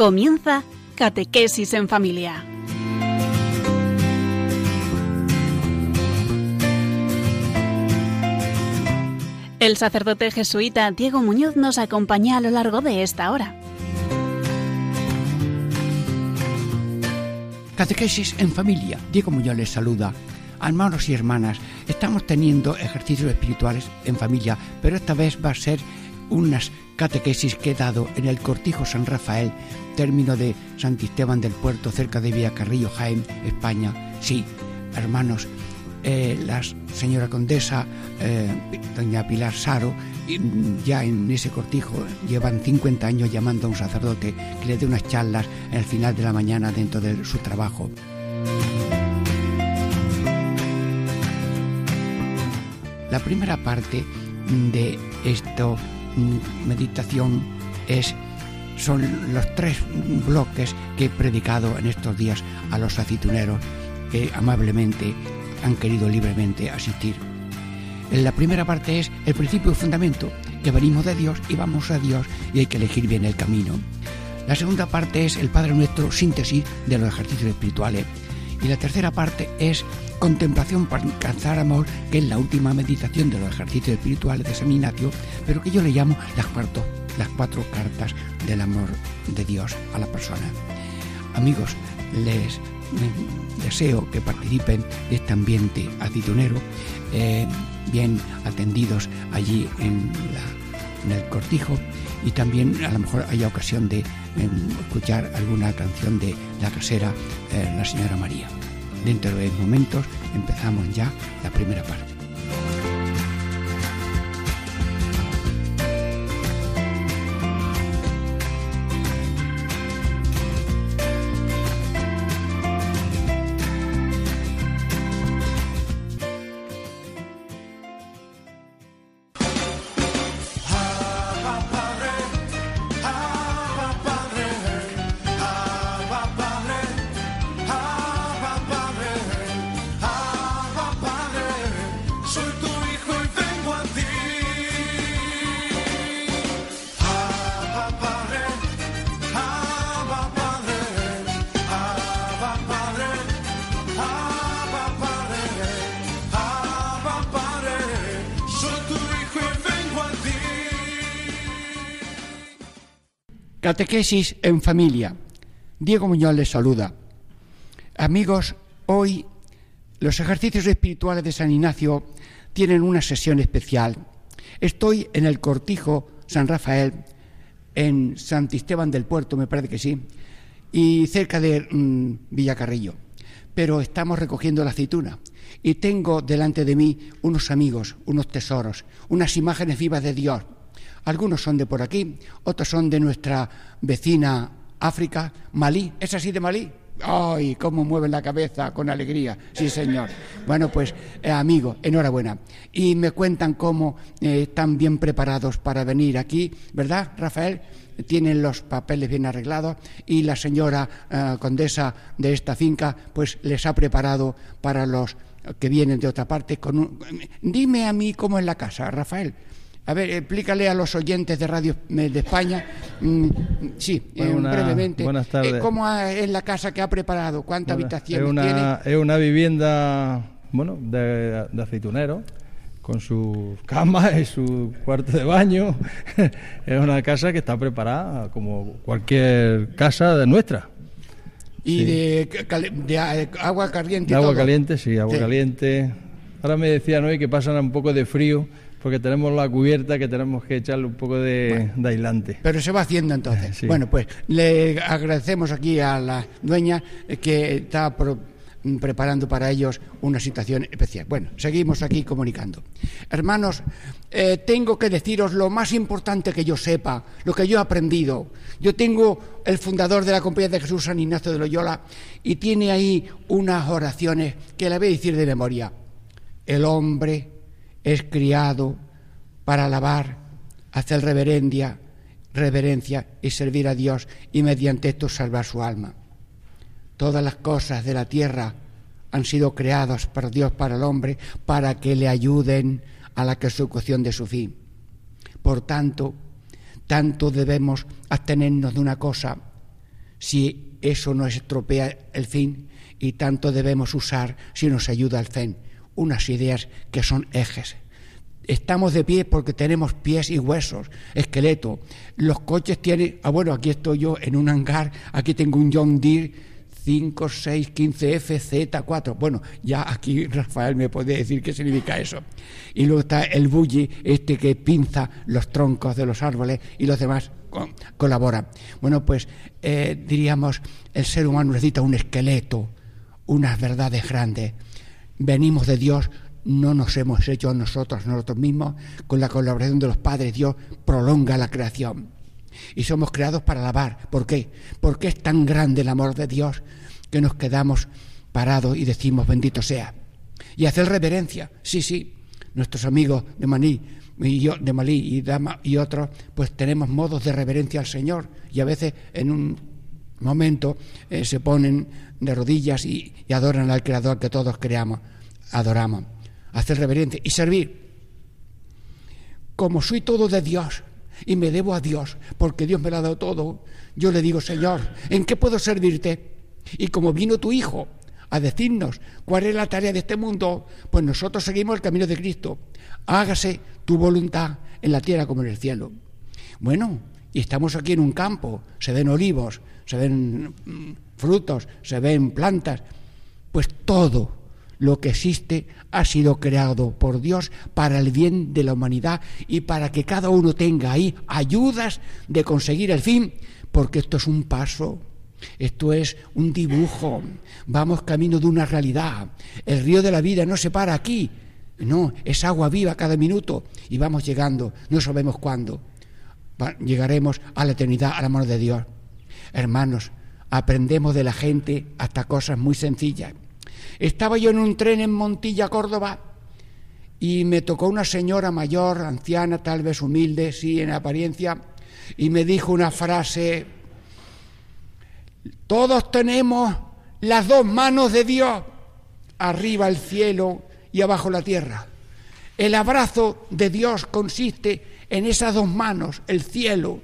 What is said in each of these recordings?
Comienza Catequesis en Familia. El sacerdote jesuita Diego Muñoz nos acompaña a lo largo de esta hora. Catequesis en familia. Diego Muñoz les saluda. Hermanos y hermanas, estamos teniendo ejercicios espirituales en familia, pero esta vez va a ser unas catequesis que he dado en el Cortijo San Rafael, término de Santisteban del Puerto, cerca de Villacarrillo, Jaén, España. Sí, hermanos, eh, la señora condesa, eh, doña Pilar Saro, ya en ese cortijo llevan 50 años llamando a un sacerdote que le dé unas charlas en el final de la mañana dentro de su trabajo. La primera parte de esta mm, meditación es son los tres bloques que he predicado en estos días a los aceituneros que amablemente han querido libremente asistir. La primera parte es el principio y fundamento, que venimos de Dios y vamos a Dios y hay que elegir bien el camino. La segunda parte es el Padre Nuestro, síntesis de los ejercicios espirituales. Y la tercera parte es contemplación para alcanzar amor, que es la última meditación de los ejercicios espirituales de San pero que yo le llamo las, las cuatro cartas del amor de Dios a la persona. Amigos, les deseo que participen de este ambiente aceitunero, eh, bien atendidos allí en, el cortijo y también a lo mejor haya ocasión de escuchar alguna canción de la casera, eh, la señora María. Dentro de momentos empezamos ya la primera parte. Catequesis en familia. Diego Muñoz les saluda. Amigos, hoy los ejercicios espirituales de San Ignacio tienen una sesión especial. Estoy en el cortijo San Rafael, en Santisteban del Puerto, me parece que sí, y cerca de mm, Villacarrillo. Pero estamos recogiendo la aceituna y tengo delante de mí unos amigos, unos tesoros, unas imágenes vivas de Dios algunos son de por aquí, otros son de nuestra vecina África, Malí. ¿Es así de Malí? ¡Ay, cómo mueven la cabeza con alegría! Sí, señor. Bueno, pues, eh, amigo, enhorabuena. Y me cuentan cómo eh, están bien preparados para venir aquí, ¿verdad, Rafael? Tienen los papeles bien arreglados y la señora eh, condesa de esta finca, pues les ha preparado para los que vienen de otra parte con un... Dime a mí cómo es la casa, Rafael. A ver, explícale a los oyentes de Radio de España, mm, sí, eh, brevemente, buenas eh, tardes. ¿cómo es la casa que ha preparado? ¿Cuántas habitaciones es una, tiene? Es una vivienda, bueno, de, aceitunero, con su cama y su cuarto de baño. es una casa que está preparada como cualquier casa de nuestra. ¿Y de, agua caliente? De agua caliente, sí, agua caliente. Ahora me decían hoy que pasan un poco de frío porque tenemos la cubierta que tenemos que echarle un poco de, aislante. Pero se va haciendo entonces. Bueno, pues le agradecemos aquí a la dueña que está preparando para ellos una situación especial. Bueno, seguimos aquí comunicando. Hermanos, eh, tengo que deciros lo más importante que yo sepa, lo que yo he aprendido. Yo tengo el fundador de la Compañía de Jesús, San Ignacio de Loyola, y tiene ahí unas oraciones que la voy a decir de memoria. El hombre es criado para alabar, hacer reverencia, reverencia y servir a Dios y mediante esto salvar su alma. Todas las cosas de la tierra han sido creadas por Dios para el hombre para que le ayuden a la consecución de su fin. Por tanto, tanto debemos abstenernos de una cosa si eso nos estropea el fin y tanto debemos usar si nos ayuda al fin unas ideas que son ejes. Estamos de pie porque tenemos pies y huesos, esqueleto. Los coches tienen, ah bueno, aquí estoy yo en un hangar, aquí tengo un John Deere 5, 6, 15 F, Z, 4. Bueno, ya aquí Rafael me puede decir qué significa eso. Y luego está el bully, este que pinza los troncos de los árboles y los demás colaboran. Bueno, pues eh, diríamos, el ser humano necesita un esqueleto, unas verdades grandes. Venimos de Dios, no nos hemos hecho nosotros, nosotros mismos, con la colaboración de los padres, Dios prolonga la creación. Y somos creados para alabar. ¿Por qué? Porque es tan grande el amor de Dios que nos quedamos parados y decimos bendito sea. Y hacer reverencia. Sí, sí, nuestros amigos de Maní y yo, de Malí y, Dama, y otros, pues tenemos modos de reverencia al Señor. Y a veces en un momento eh, se ponen de rodillas y, adoran al Creador que todos creamos, adoramos. Hacer reverencia y servir. Como soy todo de Dios, y me debo a Dios, porque Dios me lo ha dado todo. Yo le digo, Señor, ¿en qué puedo servirte? Y como vino tu Hijo a decirnos cuál es la tarea de este mundo, pues nosotros seguimos el camino de Cristo. Hágase tu voluntad en la tierra como en el cielo. Bueno, y estamos aquí en un campo, se ven olivos, se ven mm, frutos, se ven plantas, pues todo lo que existe ha sido creado por Dios para el bien de la humanidad y para que cada uno tenga ahí ayudas de conseguir el fin, porque esto es un paso. Esto es un dibujo, vamos camino de una realidad. El río de la vida no se para aquí, no, es agua viva cada minuto y vamos llegando, no sabemos cuándo. Llegaremos a la eternidad, a la mano de Dios. Hermanos, aprendemos de la gente hasta cosas muy sencillas. Estaba yo en un tren en Montilla, Córdoba, y me tocó una señora mayor, anciana, tal vez humilde, sí, en apariencia, y me dijo una frase, todos tenemos las dos manos de Dios, arriba el cielo y abajo la tierra. El abrazo de Dios consiste en esas dos manos, el cielo,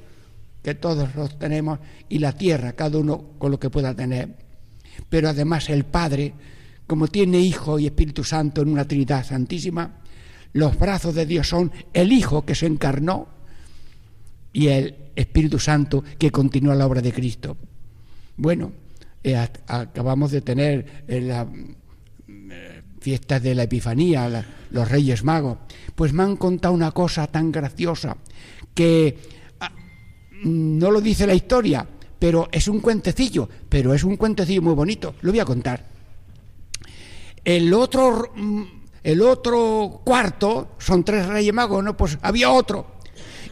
que todos los tenemos, y la tierra, cada uno con lo que pueda tener. Pero además el Padre como tiene Hijo y Espíritu Santo en una Trinidad Santísima, los brazos de Dios son el Hijo que se encarnó y el Espíritu Santo que continúa la obra de Cristo. Bueno, eh, acabamos de tener eh, la eh, fiesta de la Epifanía, los Reyes Magos, pues me han contado una cosa tan graciosa que no lo dice la historia, pero es un cuentecillo, pero es un cuentecillo muy bonito, lo voy a contar. El otro, mm, el otro cuarto, son tres reyes magos, ¿no? Pues había otro.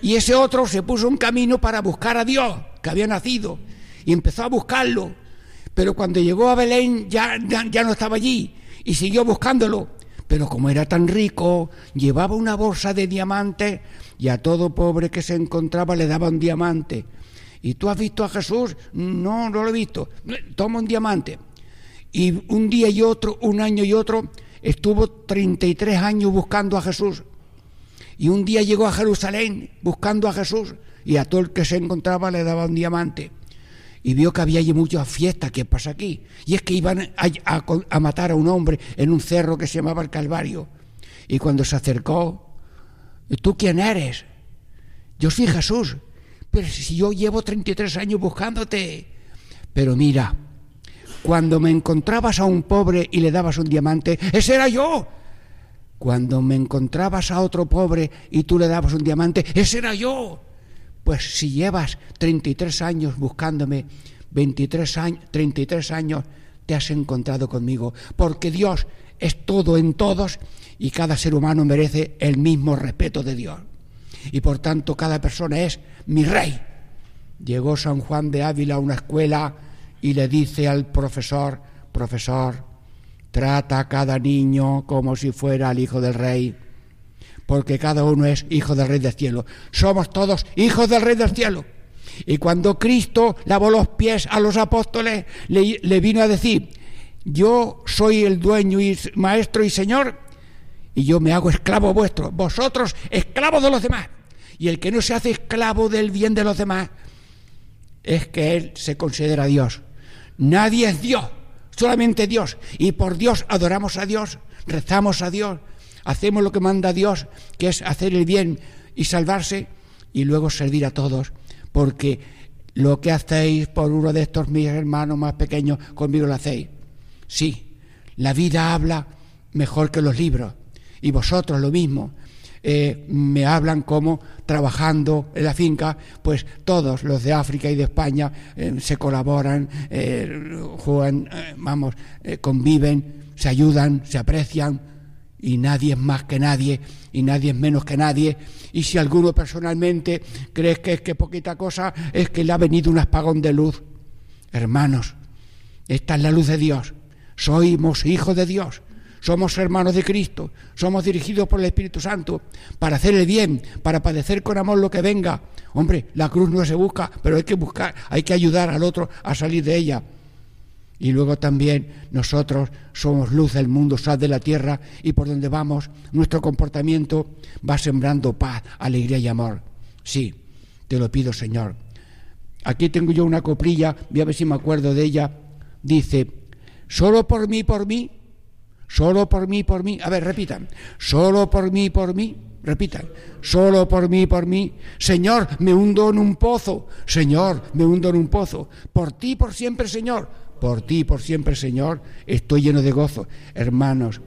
Y ese otro se puso un camino para buscar a Dios, que había nacido, y empezó a buscarlo. Pero cuando llegó a Belén ya, ya, no estaba allí y siguió buscándolo. Pero como era tan rico, llevaba una bolsa de diamantes y a todo pobre que se encontraba le daba un diamante. ¿Y tú has visto a Jesús? No, no lo he visto. Toma un diamante. Y un día y otro, un año y otro, estuvo 33 años buscando a Jesús. Y un día llegó a Jerusalén buscando a Jesús y a todo el que se encontraba le daba un diamante. Y vio que había allí muchas fiestas. ¿Qué pasa aquí? Y es que iban a, matar a un hombre en un cerro que se llamaba el Calvario. Y cuando se acercó, ¿tú quién eres? Yo soy Jesús. Pero si yo llevo 33 años buscándote. Pero mira, cuando me encontrabas a un pobre y le dabas un diamante, ese era yo. Cuando me encontrabas a otro pobre y tú le dabas un diamante, ese era yo. Pues si llevas 33 años buscándome, 23 años, 33 años te has encontrado conmigo, porque Dios es todo en todos y cada ser humano merece el mismo respeto de Dios. Y por tanto cada persona es mi rey. Llegó San Juan de Ávila a una escuela y le dice al profesor, profesor, trata a cada niño como si fuera el hijo del rey, porque cada uno es hijo del rey del cielo. Somos todos hijos del rey del cielo. Y cuando Cristo lavó los pies a los apóstoles, le, vino a decir, yo soy el dueño y maestro y señor, y yo me hago esclavo vuestro, vosotros esclavos de los demás. Y el que no se hace esclavo del bien de los demás, es que Él se considera Dios. Nadie es Dios, solamente Dios. Y por Dios adoramos a Dios, rezamos a Dios, hacemos lo que manda Dios, que es hacer el bien y salvarse y luego servir a todos, porque lo que hacéis por uno de estos mis hermanos más pequeños, conmigo lo hacéis. Sí, la vida habla mejor que los libros, y vosotros lo mismo. Eh, me hablan como trabajando en la finca, pues todos los de África y de España eh, se colaboran, eh, juegan, vamos, conviven, se ayudan, se aprecian, y nadie es más que nadie y nadie es menos que nadie. Y si alguno personalmente cree que es que poquita cosa, es que le ha venido un apagón de luz. Hermanos, esta es la luz de Dios. Somos hijos de Dios. Somos hermanos de Cristo, somos dirigidos por el Espíritu Santo para hacer el bien, para padecer con amor lo que venga. Hombre, la cruz no se busca, pero hay que buscar, hay que ayudar al otro a salir de ella. Y luego también nosotros somos luz del mundo, sal de la tierra, y por donde vamos, nuestro comportamiento va sembrando paz, alegría y amor. Sí, te lo pido, Señor. Aquí tengo yo una coprilla, voy a ver si me acuerdo de ella. Dice, solo por mí, por mí, Solo por mí, por mí. A ver, repitan. Solo por mí, por mí. Repitan. Solo por mí, por mí. Señor, me hundo en un pozo. Señor, me hundo en un pozo. Por ti, por siempre, Señor. Por ti, por siempre, Señor. Estoy lleno de gozo. Hermanos,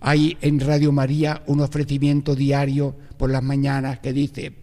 hay en Radio María un ofrecimiento diario por las mañanas que dice,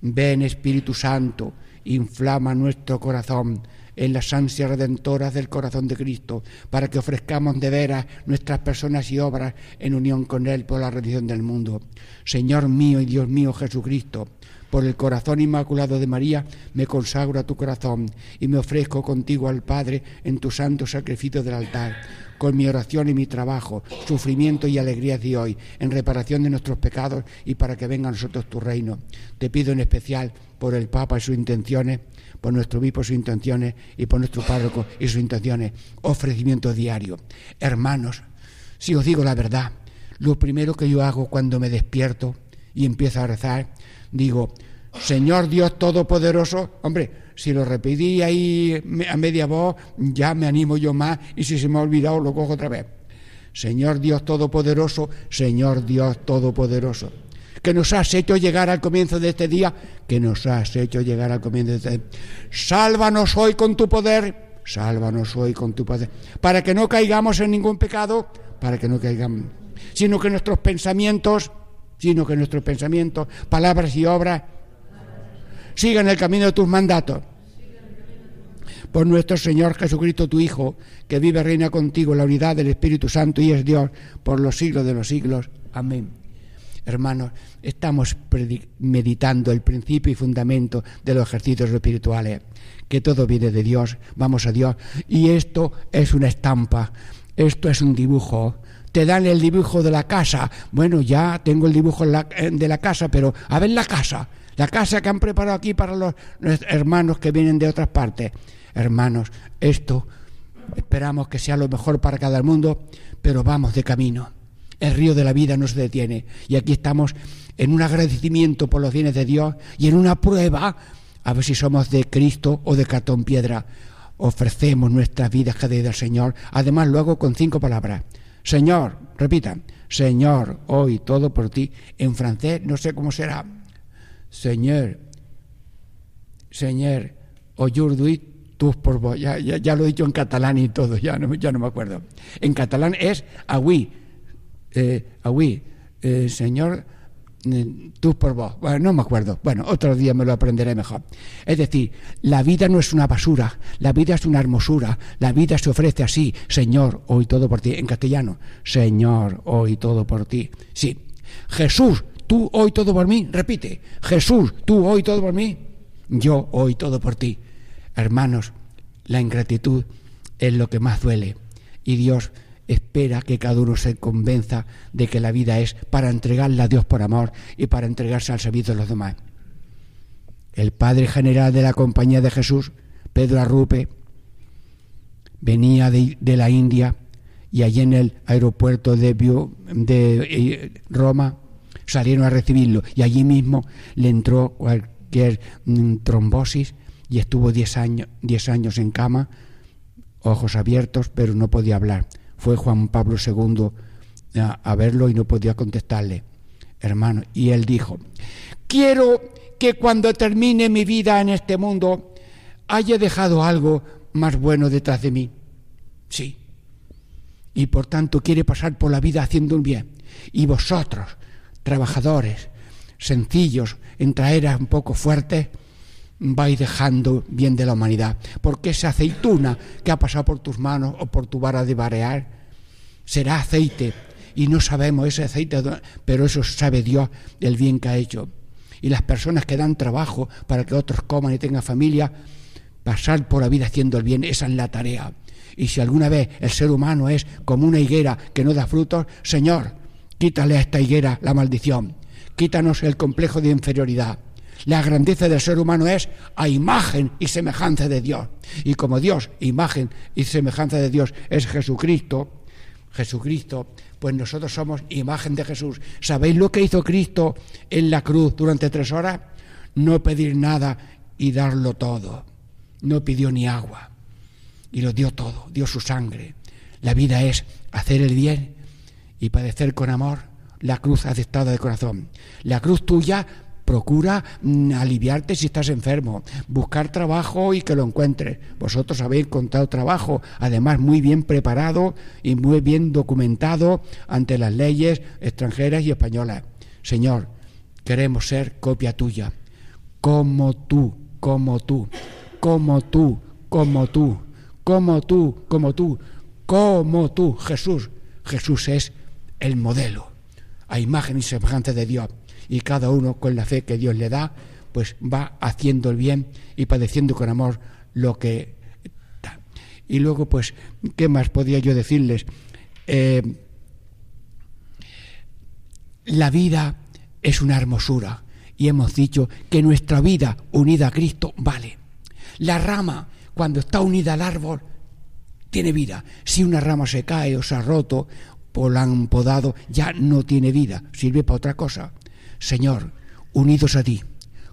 ven Espíritu Santo, inflama nuestro corazón en las ansias redentoras del corazón de Cristo, para que ofrezcamos de veras nuestras personas y obras en unión con Él por la redención del mundo. Señor mío y Dios mío Jesucristo, por el corazón inmaculado de María, me consagro a tu corazón y me ofrezco contigo al Padre en tu santo sacrificio del altar, con mi oración y mi trabajo, sufrimiento y alegrías de hoy, en reparación de nuestros pecados y para que venga a nosotros tu reino. Te pido en especial por el Papa y sus intenciones, por nuestro obispo sus intenciones y por nuestro párroco y sus intenciones. Ofrecimiento diario. Hermanos, si os digo la verdad, lo primero que yo hago cuando me despierto y empiezo a rezar, digo, Señor Dios Todopoderoso, hombre, si lo repetí ahí a media voz, ya me animo yo más y si se me ha olvidado lo cojo otra vez. Señor Dios Todopoderoso, Señor Dios Todopoderoso que nos has hecho llegar al comienzo de este día, que nos has hecho llegar al comienzo de este día. Sálvanos hoy con tu poder, sálvanos hoy con tu poder, para que no caigamos en ningún pecado, para que no caigamos, sino que nuestros pensamientos, sino que nuestros pensamientos, palabras y obras sigan el camino de tus mandatos. Por nuestro Señor Jesucristo, tu Hijo, que vive y reina contigo en la unidad del Espíritu Santo y es Dios por los siglos de los siglos. Amén. Hermanos, estamos meditando el principio y fundamento de los ejercicios espirituales, que todo viene de Dios, vamos a Dios, y esto es una estampa, esto es un dibujo. Te dan el dibujo de la casa. Bueno, ya tengo el dibujo de la casa, pero a ver la casa, la casa que han preparado aquí para los hermanos que vienen de otras partes. Hermanos, esto esperamos que sea lo mejor para cada mundo, pero vamos de camino el río de la vida no se detiene. Y aquí estamos en un agradecimiento por los bienes de Dios y en una prueba a ver si somos de Cristo o de cartón piedra. Ofrecemos nuestras vidas cada día al Señor. Además, luego con cinco palabras. Señor, repitan, Señor, hoy todo por ti. En francés no sé cómo será. Señor, Señor, aujourd'hui tú por vos. Ya, ya, lo he dicho en catalán y todo, ya no, ya no me acuerdo. En catalán es agüí eh, eh, Señor, tú por vos. Bueno, no me acuerdo. Bueno, otro día me lo aprenderé mejor. Es decir, la vida no es una basura, la vida es una hermosura, la vida se ofrece así, Señor, hoy todo por ti. En castellano, Señor, hoy todo por ti. Sí. Jesús, tú hoy todo por mí. Repite, Jesús, tú hoy todo por mí. Yo hoy todo por ti. Hermanos, la ingratitud es lo que más duele. Y Dios espera que cada uno se convenza de que la vida es para entregarla a Dios por amor y para entregarse al servicio de los demás. El padre general de la Compañía de Jesús, Pedro Arrupe, venía de, la India y allí en el aeropuerto de, de eh, Roma salieron a recibirlo y allí mismo le entró cualquier mm, trombosis y estuvo diez años, diez años en cama, ojos abiertos, pero no podía hablar. Fue Juan Pablo II a, verlo y no podía contestarle, hermano. Y él dijo, quiero que cuando termine mi vida en este mundo haya dejado algo más bueno detrás de mí. Sí. Y por tanto quiere pasar por la vida haciendo un bien. Y vosotros, trabajadores, sencillos, en traeras un poco fuertes, vais dejando bien de la humanidad. Porque esa aceituna que ha pasado por tus manos o por tu vara de barear será aceite. Y no sabemos ese aceite, pero eso sabe Dios el bien que ha hecho. Y las personas que dan trabajo para que otros coman y tengan familia, pasar por la vida haciendo el bien, esa es la tarea. Y si alguna vez el ser humano es como una higuera que no da frutos, Señor, quítale a esta higuera la maldición, quítanos el complejo de inferioridad. La grandeza del ser humano es a imagen y semejanza de Dios. Y como Dios, imagen y semejanza de Dios es Jesucristo, Jesucristo, pues nosotros somos imagen de Jesús. ¿Sabéis lo que hizo Cristo en la cruz durante tres horas? No pedir nada y darlo todo. No pidió ni agua y lo dio todo, dio su sangre. La vida es hacer el bien y padecer con amor la cruz aceptada de corazón. La cruz tuya procura mm, aliviarte si estás enfermo, buscar trabajo y que lo encuentres. Vosotros habéis encontrado trabajo, además muy bien preparado y muy bien documentado ante las leyes extranjeras y españolas. Señor, queremos ser copia tuya, como tú, como tú, como tú, como tú como tú, como tú, como tú, Jesús. Jesús es el modelo, a imagen y semejanza de Dios. Y cada uno con la fe que Dios le da, pues va haciendo el bien y padeciendo con amor lo que da. Y luego, pues, ¿qué más podría yo decirles? Eh, la vida es una hermosura y hemos dicho que nuestra vida unida a Cristo vale. La rama cuando está unida al árbol, tiene vida. Si una rama se cae o se ha roto o la han podado, ya no tiene vida, sirve para otra cosa. Señor, unidos a ti,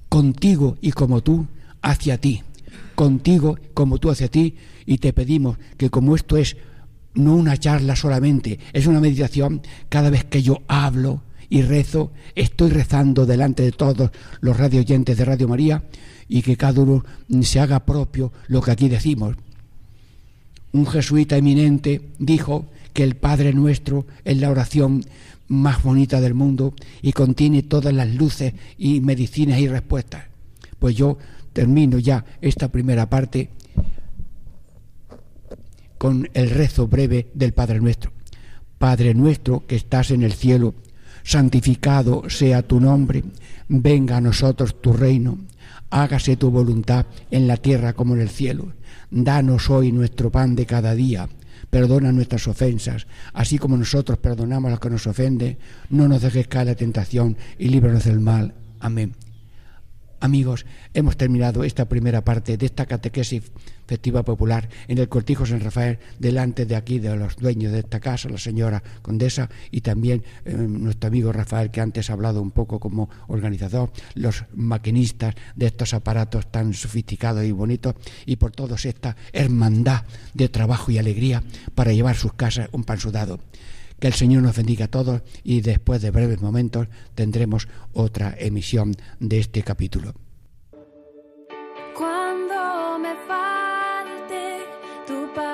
contigo y como tú, hacia ti, contigo como tú hacia ti, y te pedimos que como esto es no una charla solamente, es una meditación, cada vez que yo hablo y rezo, estoy rezando delante de todos los radio oyentes de Radio María, y que cada uno se haga propio lo que aquí decimos. Un jesuita eminente dijo que el Padre nuestro es la oración más bonita del mundo y contiene todas las luces y medicinas y respuestas. Pues yo termino ya esta primera parte con el rezo breve del Padre nuestro. Padre nuestro que estás en el cielo, santificado sea tu nombre, venga a nosotros tu reino hágase tu voluntad en la tierra como en el cielo. Danos hoy nuestro pan de cada día. Perdona nuestras ofensas, así como nosotros perdonamos a los que nos ofenden. No nos dejes caer la tentación y líbranos del mal. Amén. Amigos, hemos terminado esta primera parte de esta catequesis festiva popular en el Cortijo San Rafael, delante de aquí de los dueños de esta casa, la señora condesa y también eh, nuestro amigo Rafael, que antes ha hablado un poco como organizador, los maquinistas de estos aparatos tan sofisticados y bonitos, y por todos esta hermandad de trabajo y alegría para llevar sus casas un pan sudado. Que el Señor nos bendiga a todos y después de breves momentos tendremos otra emisión de este capítulo. Cuando me falte tu paz,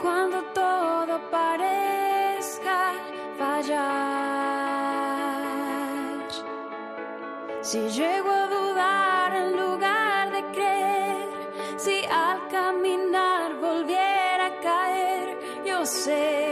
cuando todo parezca fallar, si llego a yo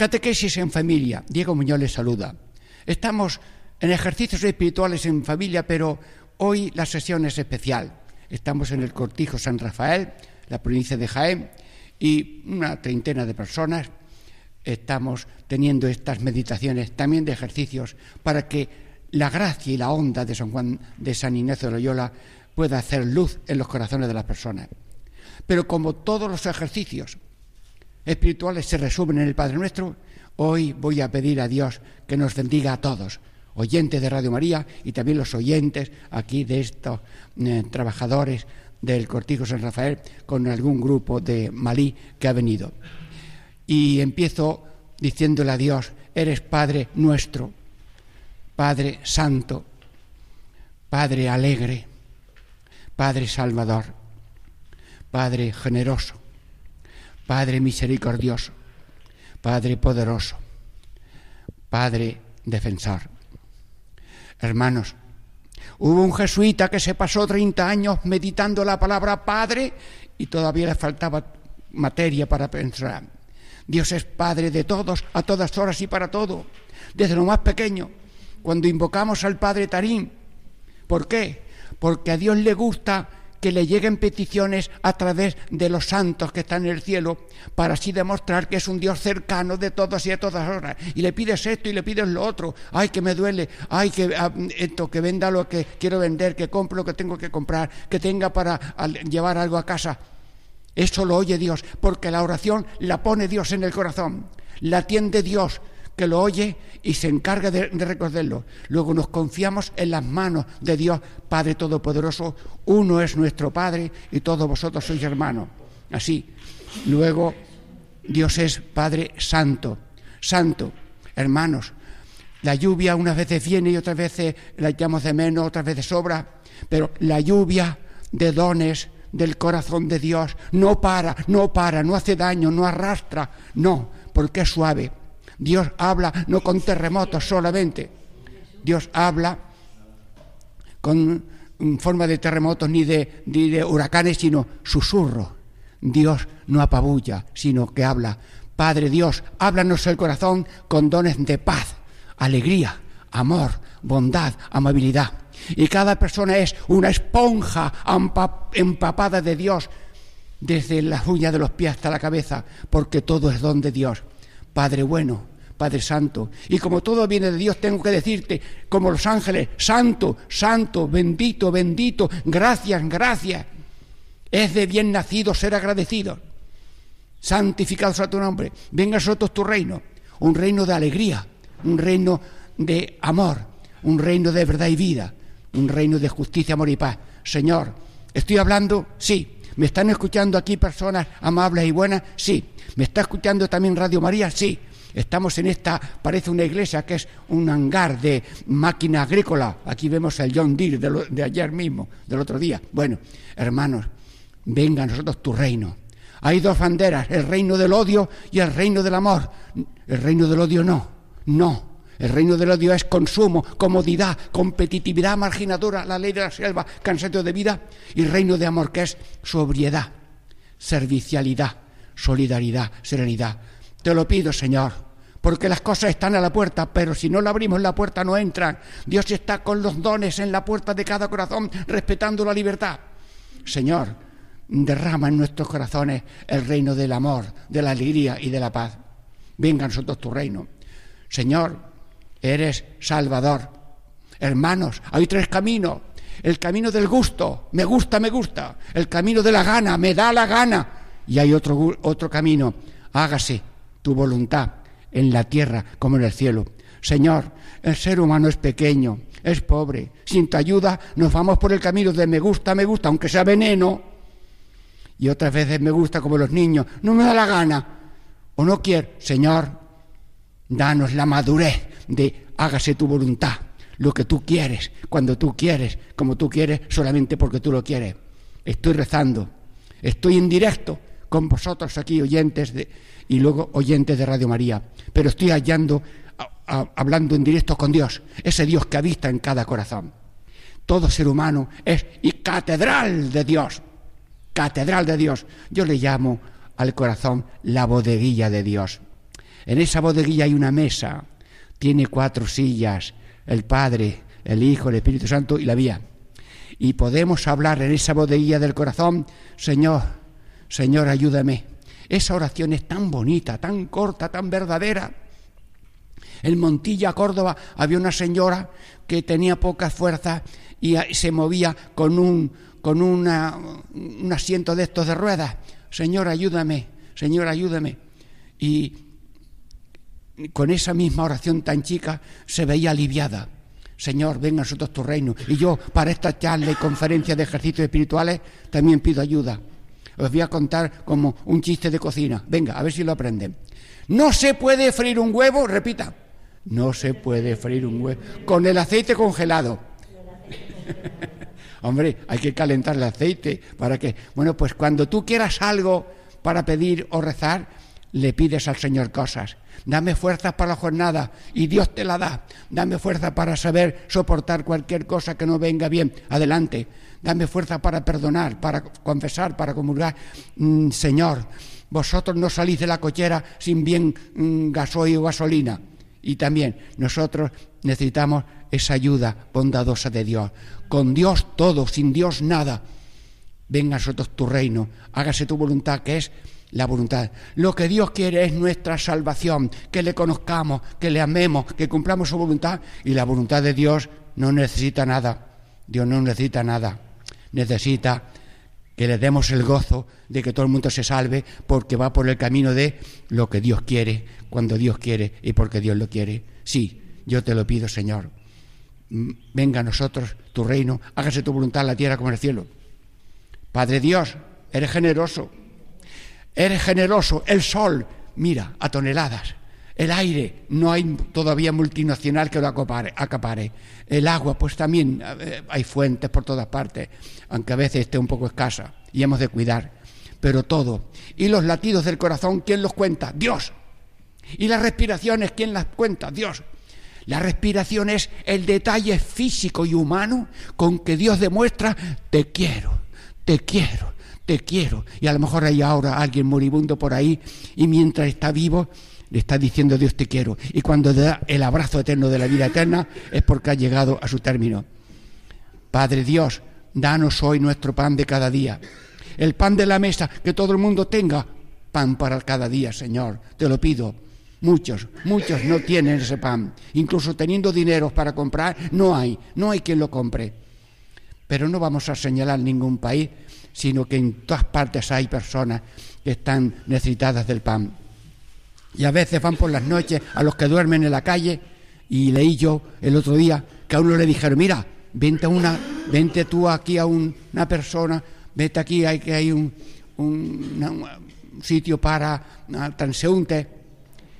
Catequesis en familia. Diego Muñoz saluda. Estamos en ejercicios espirituales en familia, pero hoy la sesión es especial. Estamos en el Cortijo San Rafael, la provincia de Jaén, y una treintena de personas estamos teniendo estas meditaciones también de ejercicios para que la gracia y la onda de San Juan de San Ignacio de Loyola pueda hacer luz en los corazones de las personas. Pero como todos los ejercicios espirituales se resumen en el Padre Nuestro, hoy voy a pedir a Dios que nos bendiga a todos, oyentes de Radio María y también los oyentes aquí de estos eh, trabajadores del Cortijo San Rafael con algún grupo de Malí que ha venido. Y empiezo diciéndole a Dios, eres Padre nuestro, Padre Santo, Padre alegre, Padre Salvador, Padre generoso, Padre misericordioso, Padre poderoso, Padre defensor. Hermanos, hubo un jesuita que se pasó 30 años meditando la palabra Padre y todavía le faltaba materia para pensar. Dios es Padre de todos, a todas horas y para todo, desde lo más pequeño. Cuando invocamos al Padre Tarín, ¿por qué? Porque a Dios le gusta que le lleguen peticiones a través de los santos que están en el cielo, para así demostrar que es un Dios cercano de todos y a todas horas. Y le pides esto y le pides lo otro. Ay, que me duele. Ay, que ah, esto, que venda lo que quiero vender, que compre lo que tengo que comprar, que tenga para llevar algo a casa. Eso lo oye Dios, porque la oración la pone Dios en el corazón, la atiende Dios, que lo oye y se encarga de, recogerlo. Luego nos confiamos en las manos de Dios, Padre Todopoderoso. Uno es nuestro Padre y todos vosotros sois hermanos. Así. Luego, Dios es Padre Santo. Santo, hermanos. La lluvia unas veces viene y otras veces la echamos de menos, otras veces sobra. Pero la lluvia de dones del corazón de Dios no para, no para, no hace daño, no arrastra. No, porque es suave Dios habla no con terremotos solamente, Dios habla con forma de terremotos ni de, huracanes, sino susurro. Dios no apabulla, sino que habla. Padre Dios, háblanos el corazón con dones de paz, alegría, amor, bondad, amabilidad. Y cada persona es una esponja empapada de Dios desde las uñas de los pies hasta la cabeza, porque todo es don de Dios. Padre bueno, Padre Santo. Y como todo viene de Dios, tengo que decirte, como los ángeles, Santo, Santo, bendito, bendito, gracias, gracias. Es de bien nacido ser agradecido. Santificado sea tu nombre. Venga a nosotros tu reino. Un reino de alegría, un reino de amor, un reino de verdad y vida, un reino de justicia, amor y paz. Señor, ¿estoy hablando? Sí. ¿Me están escuchando aquí personas amables y buenas? Sí. ¿Me está escuchando también Radio María? Sí. Estamos en esta, parece una iglesia que es un hangar de máquina agrícola. Aquí vemos el John Deere de, de ayer mismo, del otro día. Bueno, hermanos, venga a nosotros tu reino. Hay dos banderas, el reino del odio y el reino del amor. El reino del odio no, no. El reino del odio es consumo, comodidad, competitividad, marginadura, la ley de la selva, cansancio de vida. Y el reino de amor que es sobriedad, servicialidad, solidaridad, serenidad. Te lo pido, Señor, porque las cosas están a la puerta, pero si no la abrimos la puerta no entran. Dios está con los dones en la puerta de cada corazón, respetando la libertad. Señor, derrama en nuestros corazones el reino del amor, de la alegría y de la paz. Venga a nosotros tu reino. Señor, eres Salvador. Hermanos, hay tres caminos. El camino del gusto, me gusta, me gusta. El camino de la gana, me da la gana. Y hay otro, otro camino, hágase tu voluntad en la tierra como en el cielo. Señor, el ser humano es pequeño, es pobre. Sin tu ayuda nos vamos por el camino de me gusta, me gusta, aunque sea veneno. Y otras veces me gusta como los niños, no me da la gana. O no quiero, Señor, danos la madurez de hágase tu voluntad, lo que tú quieres, cuando tú quieres, como tú quieres, solamente porque tú lo quieres. Estoy rezando, estoy en directo con vosotros aquí, oyentes de, y luego oyentes de Radio María, pero estoy hallando, hablando en directo con Dios, ese Dios que habita en cada corazón. Todo ser humano es y catedral de Dios, catedral de Dios. Yo le llamo al corazón la bodeguilla de Dios. En esa bodeguilla hay una mesa, tiene cuatro sillas, el Padre, el Hijo, el Espíritu Santo y la vía. Y podemos hablar en esa bodeguilla del corazón, Señor, Señor, ayúdame. Esa oración es tan bonita, tan corta, tan verdadera. En Montilla, Córdoba, había una señora que tenía poca fuerza y se movía con un, con una, un asiento de estos de ruedas. Señor, ayúdame, Señor, ayúdame. Y con esa misma oración tan chica se veía aliviada. Señor, venga a nosotros tu reino. Y yo, para esta charla y conferencia de ejercicios espirituales, también pido ayuda. Os voy a contar como un chiste de cocina. Venga, a ver si lo aprenden. No se puede freír un huevo, repita. No se puede freír un huevo con el aceite congelado. Hombre, hay que calentar el aceite para que, bueno, pues cuando tú quieras algo para pedir o rezar, le pides al Señor cosas. Dame fuerza para la jornada y Dios te la da. Dame fuerza para saber soportar cualquier cosa que no venga bien. Adelante. Dame fuerza para perdonar, para confesar, para comulgar. Mm, Señor, vosotros no salís de la cochera sin bien mm, gasoil o gasolina. Y también nosotros necesitamos esa ayuda bondadosa de Dios. Con Dios todo, sin Dios nada. Venga a nosotros tu reino, hágase tu voluntad, que es la voluntad. Lo que Dios quiere es nuestra salvación, que le conozcamos, que le amemos, que cumplamos su voluntad. Y la voluntad de Dios no necesita nada. Dios no necesita nada. Necesita que le demos el gozo de que todo el mundo se salve porque va por el camino de lo que Dios quiere, cuando Dios quiere y porque Dios lo quiere. Sí, yo te lo pido, Señor. Venga a nosotros tu reino, hágase tu voluntad en la tierra como en el cielo. Padre Dios, eres generoso, eres generoso, el sol, mira, a toneladas. El aire, no hay todavía multinacional que lo acapare. El agua, pues también eh, hay fuentes por todas partes, aunque a veces esté un poco escasa y hemos de cuidar. Pero todo. Y los latidos del corazón, ¿quién los cuenta? Dios. Y las respiraciones, ¿quién las cuenta? Dios. La respiración es el detalle físico y humano con que Dios demuestra, te quiero, te quiero, te quiero. Y a lo mejor hay ahora alguien moribundo por ahí y mientras está vivo le está diciendo Dios te quiero. Y cuando da el abrazo eterno de la vida eterna es porque ha llegado a su término. Padre Dios, danos hoy nuestro pan de cada día. El pan de la mesa, que todo el mundo tenga pan para cada día, Señor. Te lo pido. Muchos, muchos no tienen ese pan. Incluso teniendo dinero para comprar, no hay, no hay quien lo compre. Pero no vamos a señalar ningún país, sino que en todas partes hay personas que están necesitadas del pan. Y a veces van por las noches a los que duermen en la calle y leí yo el otro día que a uno le dijeron, mira, vente, una, vente tú aquí a un, una persona, vete aquí, hay que hay un, un, un sitio para transeúntes.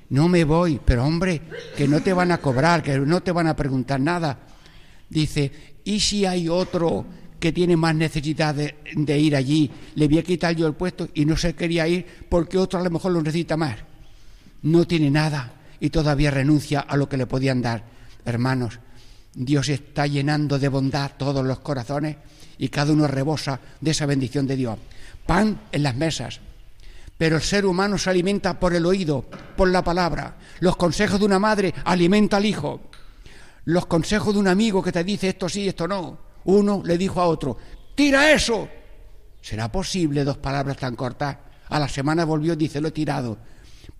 No me voy, pero hombre, que no te van a cobrar, que no te van a preguntar nada. Dice, ¿y si hay otro que tiene más necesidad de, ir allí? Le voy a quitar yo el puesto y no se quería ir porque otro a lo mejor lo necesita más no tiene nada y todavía renuncia a lo que le podían dar. Hermanos, Dios está llenando de bondad todos los corazones y cada uno rebosa de esa bendición de Dios. Pan en las mesas. Pero el ser humano se alimenta por el oído, por la palabra. Los consejos de una madre alimenta al hijo. Los consejos de un amigo que te dice esto sí, esto no. Uno le dijo a otro, tira eso. ¿Será posible dos palabras tan cortas? A la semana volvió y dice, lo he tirado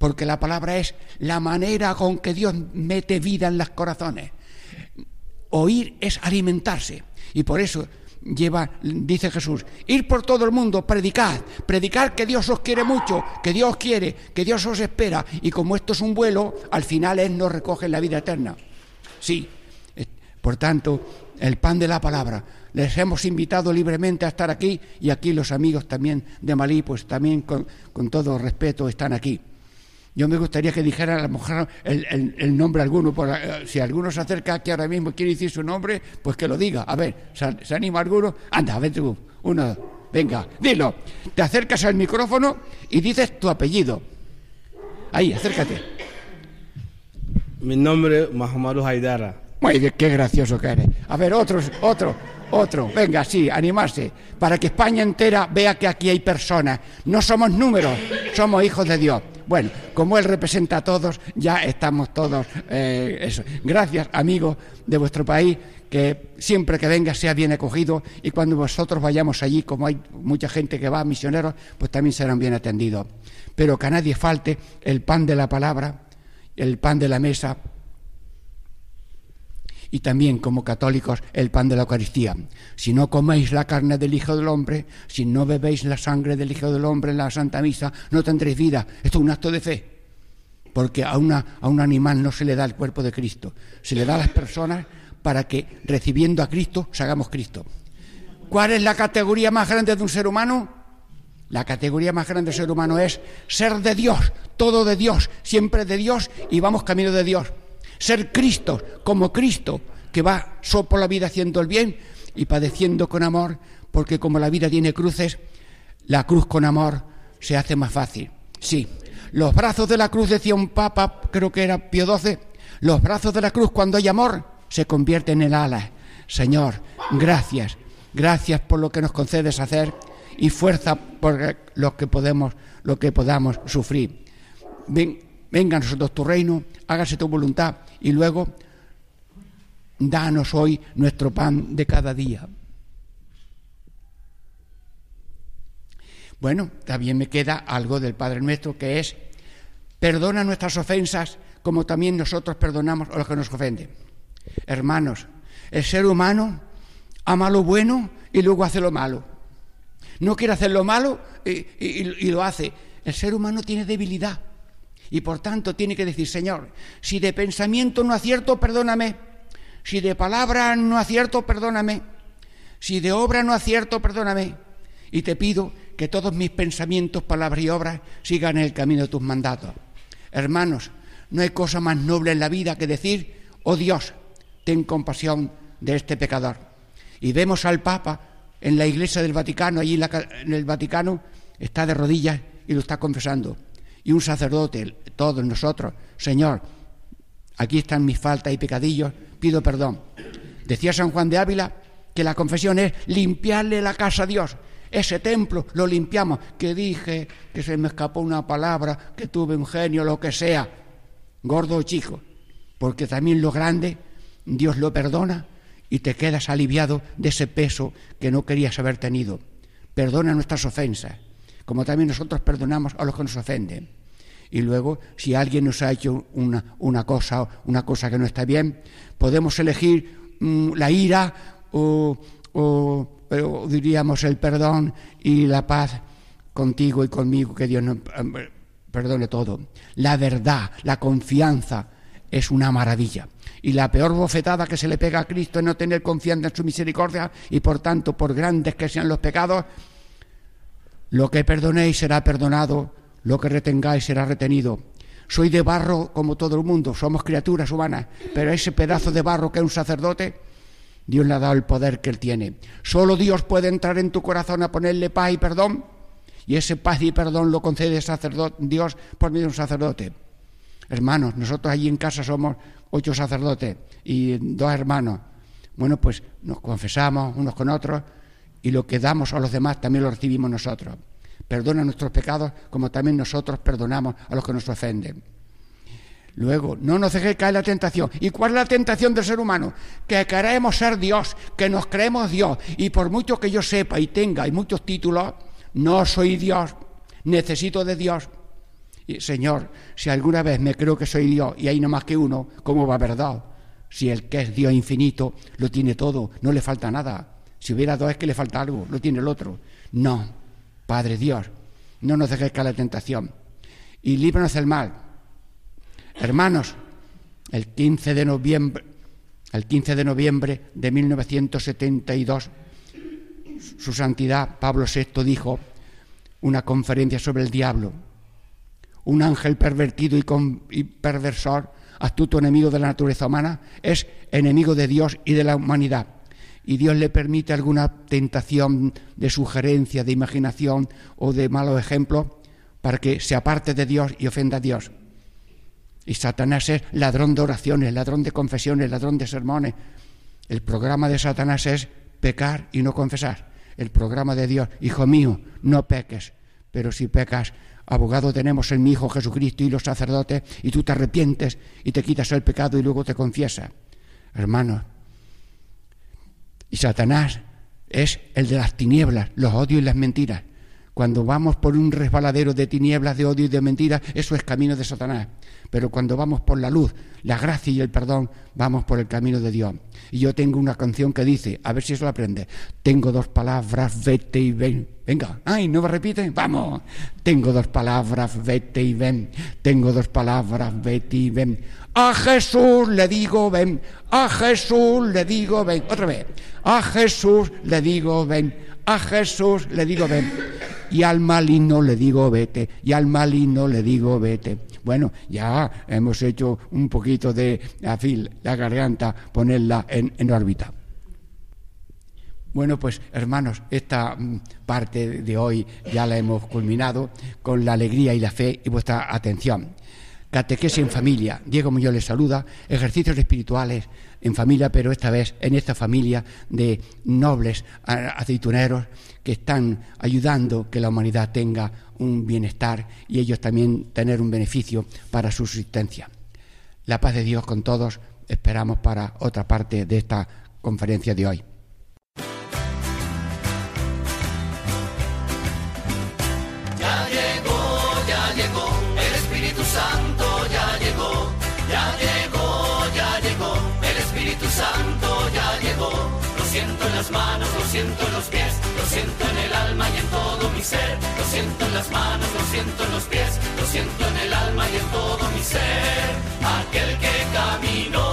porque la palabra es la manera con que Dios mete vida en los corazones. Oír es alimentarse y por eso lleva, dice Jesús, ir por todo el mundo, predicar, predicar que Dios os quiere mucho, que Dios quiere, que Dios os espera y como esto es un vuelo, al final Él nos recoge en la vida eterna. Sí, por tanto, el pan de la palabra. Les hemos invitado libremente a estar aquí y aquí los amigos también de Malí, pues también con, todo respeto están aquí. Yo me gustaría que dijera a lo mejor el, el, nombre alguno. Por, eh, si alguno se acerca aquí ahora mismo y quiere decir su nombre, pues que lo diga. A ver, ¿se, anima alguno? Anda, ven tú. Uno, venga, dilo. Te acercas al micrófono y dices tu apellido. Ahí, acércate. Mi nombre es Mahamadou Haidara. Muy bien, qué gracioso que eres. A ver, otros, otro, otro. Venga, sí, animarse. Para que España entera vea que aquí hay personas. No somos números, somos hijos de Dios. Bueno, como él representa a todos, ya estamos todos. eh, eso. Gracias, amigos de vuestro país, que siempre que venga sea bien acogido y cuando vosotros vayamos allí, como hay mucha gente que va, misioneros, pues también serán bien atendidos. Pero que a nadie falte el pan de la palabra, el pan de la mesa y también como católicos el pan de la Eucaristía. Si no coméis la carne del Hijo del Hombre, si no bebéis la sangre del Hijo del Hombre en la Santa Misa, no tendréis vida. Esto es un acto de fe, porque a, una, a un animal no se le da el cuerpo de Cristo, se le da a las personas para que recibiendo a Cristo, hagamos Cristo. ¿Cuál es la categoría más grande de un ser humano? La categoría más grande del ser humano es ser de Dios, todo de Dios, siempre de Dios y vamos camino de Dios. Ser Cristo, como Cristo, que va so por la vida haciendo el bien y padeciendo con amor, porque como la vida tiene cruces, la cruz con amor se hace más fácil. Sí, los brazos de la cruz, decía un papa, creo que era Pío XII, los brazos de la cruz cuando hay amor se convierten en alas. Señor, gracias, gracias por lo que nos concedes hacer y fuerza por lo que podemos, lo que podamos sufrir. Ven, venga a nosotros tu reino, hágase tu voluntad y luego danos hoy nuestro pan de cada día. Bueno, también me queda algo del Padre Nuestro que es perdona nuestras ofensas como también nosotros perdonamos a los que nos ofenden. Hermanos, el ser humano ama lo bueno y luego hace lo malo. No quiere hacer lo malo y, lo hace. El ser humano tiene debilidad y por tanto tiene que decir, Señor, si de pensamiento no acierto, perdóname. Si de palabra no acierto, perdóname. Si de obra no acierto, perdóname. Y te pido que todos mis pensamientos, palabras y obras sigan el camino de tus mandatos. Hermanos, no hay cosa más noble en la vida que decir, oh Dios, ten compasión de este pecador. Y vemos al Papa en la iglesia del Vaticano, allí en, en el Vaticano, está de rodillas y lo está confesando. Y un sacerdote, todos nosotros, Señor, aquí están mis faltas y pecadillos, pido perdón. Decía San Juan de Ávila que la confesión es limpiarle la casa a Dios. Ese templo lo limpiamos, que dije que se me escapó una palabra, que tuve un genio, lo que sea, gordo o chico, porque también lo grande Dios lo perdona y te quedas aliviado de ese peso que no querías haber tenido. Perdona nuestras ofensas, como también nosotros perdonamos a los que nos ofenden. Y luego, si alguien nos ha hecho una, una cosa, una cosa que no está bien, podemos elegir mm, la ira o, o- o diríamos el perdón y la paz contigo y conmigo, que Dios nos perdone todo. La verdad, la confianza es una maravilla. Y la peor bofetada que se le pega a Cristo es no tener confianza en su misericordia y por tanto, por grandes que sean los pecados, lo que perdonéis será perdonado, lo que retengáis será retenido. Soy de barro como todo el mundo, somos criaturas humanas, pero ese pedazo de barro que es un sacerdote, Dios le ha dado el poder que él tiene. Solo Dios puede entrar en tu corazón a ponerle paz y perdón, y ese paz y perdón lo concede Dios por medio de un sacerdote. Hermanos, nosotros allí en casa somos ocho sacerdotes y dos hermanos. Bueno, pues nos confesamos unos con otros y lo que damos a los demás también lo recibimos nosotros. Perdona nuestros pecados como también nosotros perdonamos a los que nos ofenden. Luego, no nos dejéis caer la tentación. ¿Y cuál es la tentación del ser humano? Que queremos ser Dios, que nos creemos Dios. Y por mucho que yo sepa y tenga y muchos títulos, no soy Dios, necesito de Dios. Y, Señor, si alguna vez me creo que soy Dios y hay no más que uno, ¿cómo va a dos? Si el que es Dios infinito lo tiene todo, no le falta nada. Si hubiera dos es que le falta algo, lo tiene el otro. No, Padre Dios, no nos dejéis caer la tentación. Y líbranos del mal. Hermanos, el 15 de noviembre, el 15 de noviembre de 1972, su santidad Pablo VI dijo una conferencia sobre el diablo. Un ángel pervertido y, con- y perversor, astuto enemigo de la naturaleza humana, es enemigo de Dios y de la humanidad. Y Dios le permite alguna tentación de sugerencia, de imaginación o de malos ejemplos para que se aparte de Dios y ofenda a Dios. Y Satanás es ladrón de oraciones, ladrón de confesiones, ladrón de sermones. El programa de Satanás es pecar y no confesar. El programa de Dios, hijo mío, no peques, pero si pecas, abogado tenemos en mi Hijo Jesucristo y los sacerdotes, y tú te arrepientes y te quitas el pecado y luego te confiesas. Hermanos, y Satanás es el de las tinieblas, los odios y las mentiras. Cuando vamos por un resbaladero de tinieblas, de odio y de mentiras, eso es camino de Satanás. Pero cuando vamos por la luz, la gracia y el perdón, vamos por el camino de Dios. Y yo tengo una canción que dice, a ver si eso lo aprende, tengo dos palabras, vete y ven. Venga, ay, ¿no me repite? Vamos. Tengo dos palabras, vete y ven. Tengo dos palabras, vete y ven. A Jesús le digo, ven. A Jesús le digo, ven. Otra vez. A Jesús le digo, ven. A Jesús le digo, ven. Y al maligno le digo, vete. Y al maligno le digo, vete. Bueno, ya hemos hecho un poquito de afil, la garganta, ponerla en, en órbita. Bueno, pues hermanos, esta mm, parte de hoy ya la hemos culminado con la alegría y la fe y vuestra atención. Catequesis en familia. Diego Muñoz les saluda. Ejercicios espirituales en familia, pero esta vez en esta familia de nobles aceituneros que están ayudando que la humanidad tenga un bienestar y ellos también tener un beneficio para su subsistencia. La paz de Dios con todos. Esperamos para otra parte de esta conferencia de hoy. Ya llegó, ya llegó, el Espíritu Santo ya llegó, ya llegó, ya llegó, el Espíritu Santo ya llegó. Lo siento en las manos, lo siento en los pies, y en todo mi ser. Lo siento en las manos, lo siento en los pies, lo siento en el alma y en todo mi ser. Aquel que caminó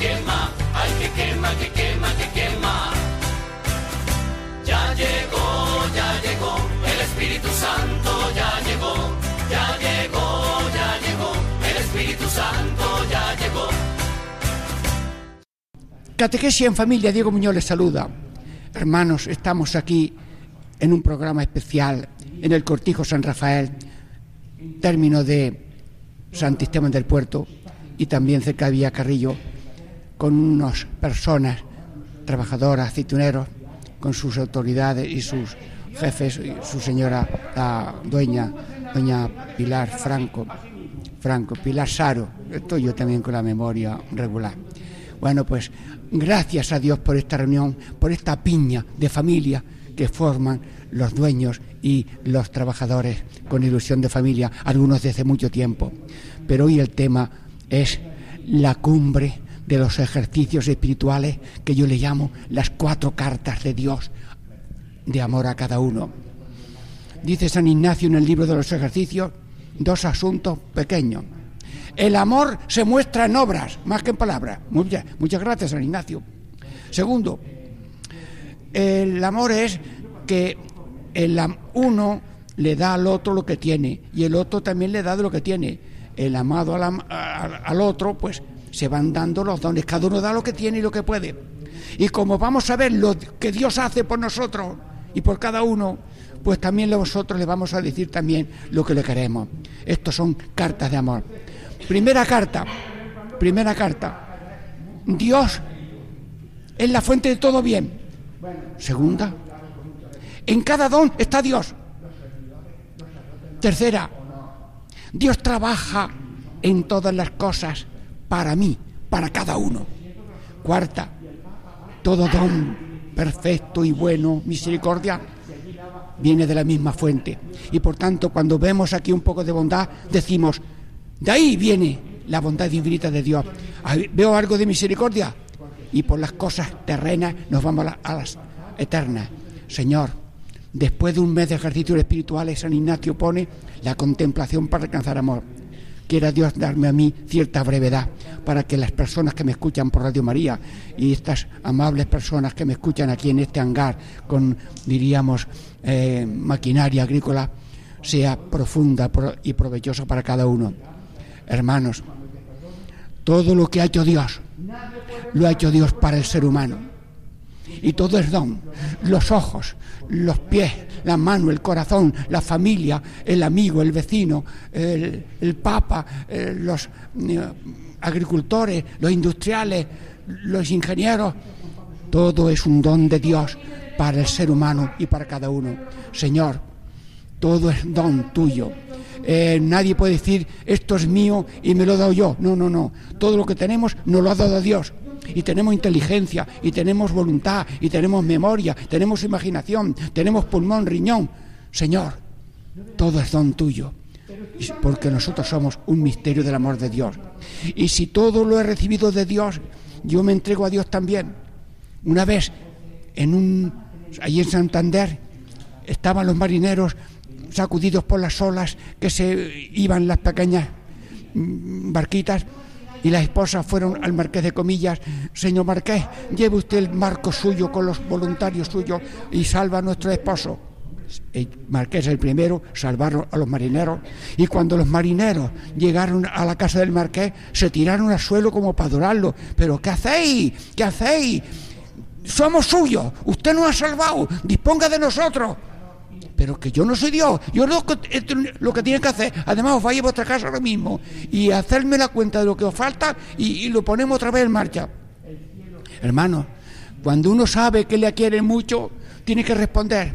quema, que quema, ay que quema, que quema, que quema. Ya llegó, ya llegó, el Espíritu Santo ya llegó, ya llegó, ya llegó, el Espíritu Santo ya llegó. Catequesis en familia, Diego Muñoz les saluda. Hermanos, estamos aquí en un programa especial en el Cortijo San Rafael, término de Santisteban del Puerto y también cerca de Villa Carrillo, con unas personas, trabajadoras, aceituneros, con sus autoridades y sus jefes, su señora, la dueña, doña Pilar Franco, Franco, Pilar Saro, estoy yo también con la memoria regular. Bueno, pues gracias a Dios por esta reunión, por esta piña de familia que forman los dueños y los trabajadores con ilusión de familia, algunos desde mucho tiempo. Pero hoy el tema es la cumbre de los ejercicios espirituales que yo le llamo las cuatro cartas de Dios de amor a cada uno. Dice San Ignacio en el libro de los ejercicios dos asuntos pequeños. El amor se muestra en obras, más que en palabras. Bien, muchas gracias, San Ignacio. Segundo, el amor es que el uno le da al otro lo que tiene y el otro también le da de lo que tiene. El amado al, am- al- al otro, pues se van dando los dones, cada uno da lo que tiene y lo que puede. Y como vamos a ver lo que Dios hace por nosotros y por cada uno, pues también nosotros le vamos a decir también lo que le queremos. Estos son cartas de amor. Primera carta, primera carta. Dios es la fuente de todo bien. Segunda, en cada don está Dios. Tercera, Dios trabaja en todas las cosas para mí, para cada uno. Cuarta, todo don perfecto y bueno, misericordia, viene de la misma fuente. Y por tanto, cuando vemos aquí un poco de bondad, decimos, de ahí viene la bondad infinita de Dios. Veo algo de misericordia y por las cosas terrenas nos vamos a las eternas. Señor, después de un mes de ejercicios espirituales, San Ignacio pone la contemplación para alcanzar amor. Quiera Dios darme a mí cierta brevedad para que las personas que me escuchan por Radio María y estas amables personas que me escuchan aquí en este hangar con, diríamos, eh, maquinaria agrícola, sea profunda pro- y provechosa para cada uno. Hermanos, todo lo que ha hecho Dios, lo ha hecho Dios para el ser humano y todo es don. Los ojos, los pies, la mano, el corazón, la familia, el amigo, el vecino, el, papa, eh, los eh, agricultores, los industriales, los ingenieros. Todo es un don de Dios para el ser humano y para cada uno. Señor, todo es don tuyo. Eh, nadie puede decir esto es mío y me lo he dado yo. No, no, no. Todo lo que tenemos nos lo ha dado Dios. Y tenemos inteligencia, y tenemos voluntad, y tenemos memoria, tenemos imaginación, tenemos pulmón, riñón. Señor, todo es don tuyo. Porque nosotros somos un misterio del amor de Dios. Y si todo lo he recibido de Dios, yo me entrego a Dios también. Una vez, en un, allí en Santander, estaban los marineros sacudidos por las olas que se iban las pequeñas mm, barquitas y las esposas fueron al marqués de comillas, señor marqués, lleve usted el marco suyo con los voluntarios suyos y salva a nuestro esposo. El marqués el primero, salvaron a los marineros y cuando los marineros llegaron a la casa del marqués se tiraron al suelo como para adorarlo. Pero ¿qué hacéis? ¿Qué hacéis? Somos suyos, usted nos ha salvado, disponga de nosotros pero que yo no soy Dios, yo lo que, esto- lo que tiene que hacer, además os vais a vuestra casa ahora mismo y hacerme la cuenta de lo que os falta y, lo ponemos otra vez en marcha. Hermano, cuando uno sabe que le quiere mucho, tiene que responder.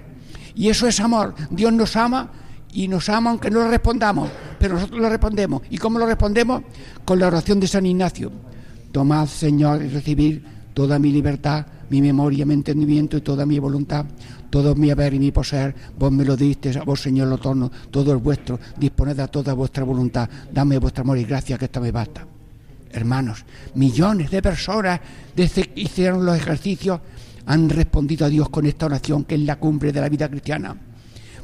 Y eso es amor. Dios nos ama y nos ama aunque no le respondamos, pero nosotros le respondemos. ¿Y cómo lo respondemos? Con la oración de San Ignacio. Tomad, Señor, y recibir toda mi libertad, mi memoria, mi entendimiento y toda mi voluntad, todo mi haber y mi poseer, vos me lo diste, a vos Señor lo torno, todo es vuestro, disponed a toda vuestra voluntad, dame vuestro amor y gracia que esta me basta. Hermanos, millones de personas desde que hicieron los ejercicios han respondido a Dios con esta oración que es la cumbre de la vida cristiana.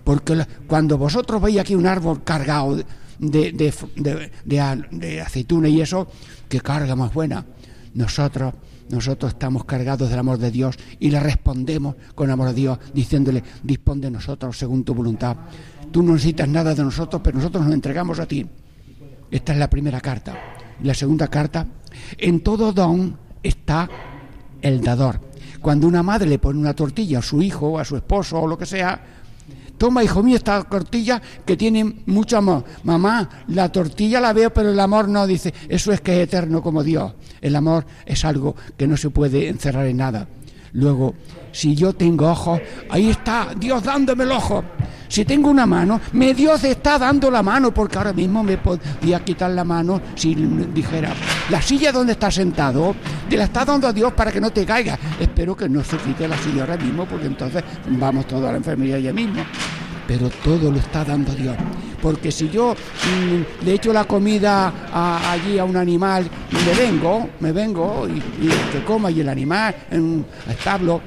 Porque cuando vosotros veis aquí un árbol cargado de, de, de aceituna y eso, que carga más buena. Nosotros, nosotros estamos cargados del amor de Dios y le respondemos con amor a Dios, diciéndole, dispón de nosotros según tu voluntad. Tú no necesitas nada de nosotros, pero nosotros nos entregamos a ti. Esta es la primera carta. La segunda carta, en todo don está el dador. Cuando una madre le pone una tortilla a su hijo, a su esposo o lo que sea, toma, hijo mío, esta tortilla que tiene mucho amor. Mamá, la tortilla la veo, pero el amor no, dice, eso es que es eterno como Dios. El amor es algo que no se puede encerrar en nada. Luego, si yo tengo ojos, ahí está Dios dándome el ojo. Si tengo una mano, me Dios está dando la mano, porque ahora mismo me podía quitar la mano si dijera, la silla donde está sentado, te la está dando a Dios para que no te caiga. Espero que no se quite la silla ahora mismo, porque entonces vamos todos a la enfermería ya mismo. Pero todo lo está dando Dios. Porque si yo mm, le echo la comida allí a un animal, me vengo, me vengo y, y que coma y el animal en establo,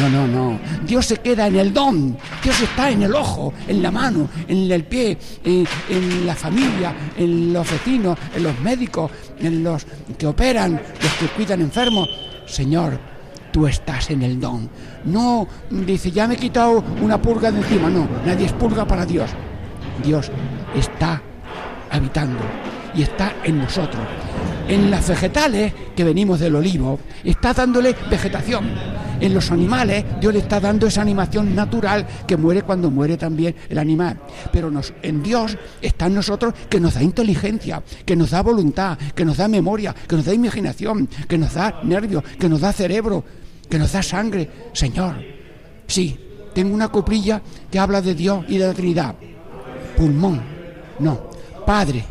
no, no, no. Dios se queda en el don. Dios está en el ojo, en la mano, en el pie, en, en la familia, en los vecinos, en los médicos, en los que operan, los que cuidan enfermos. Señor, tú estás en el don. No dice, ya me he quitado una purga de encima. No, nadie es purga para Dios. Dios está habitando y está en nosotros. En las vegetales que venimos del olivo, está dándole vegetación. En los animales, Dios le está dando esa animación natural que muere cuando muere también el animal. Pero en Dios está en nosotros que nos da inteligencia, que nos da voluntad, que nos da memoria, que nos da imaginación, que nos da nervios, que nos da cerebro, que nos da sangre. Señor, sí, tengo una coprilla que habla de Dios y de la Trinidad pulmón, no, Padre,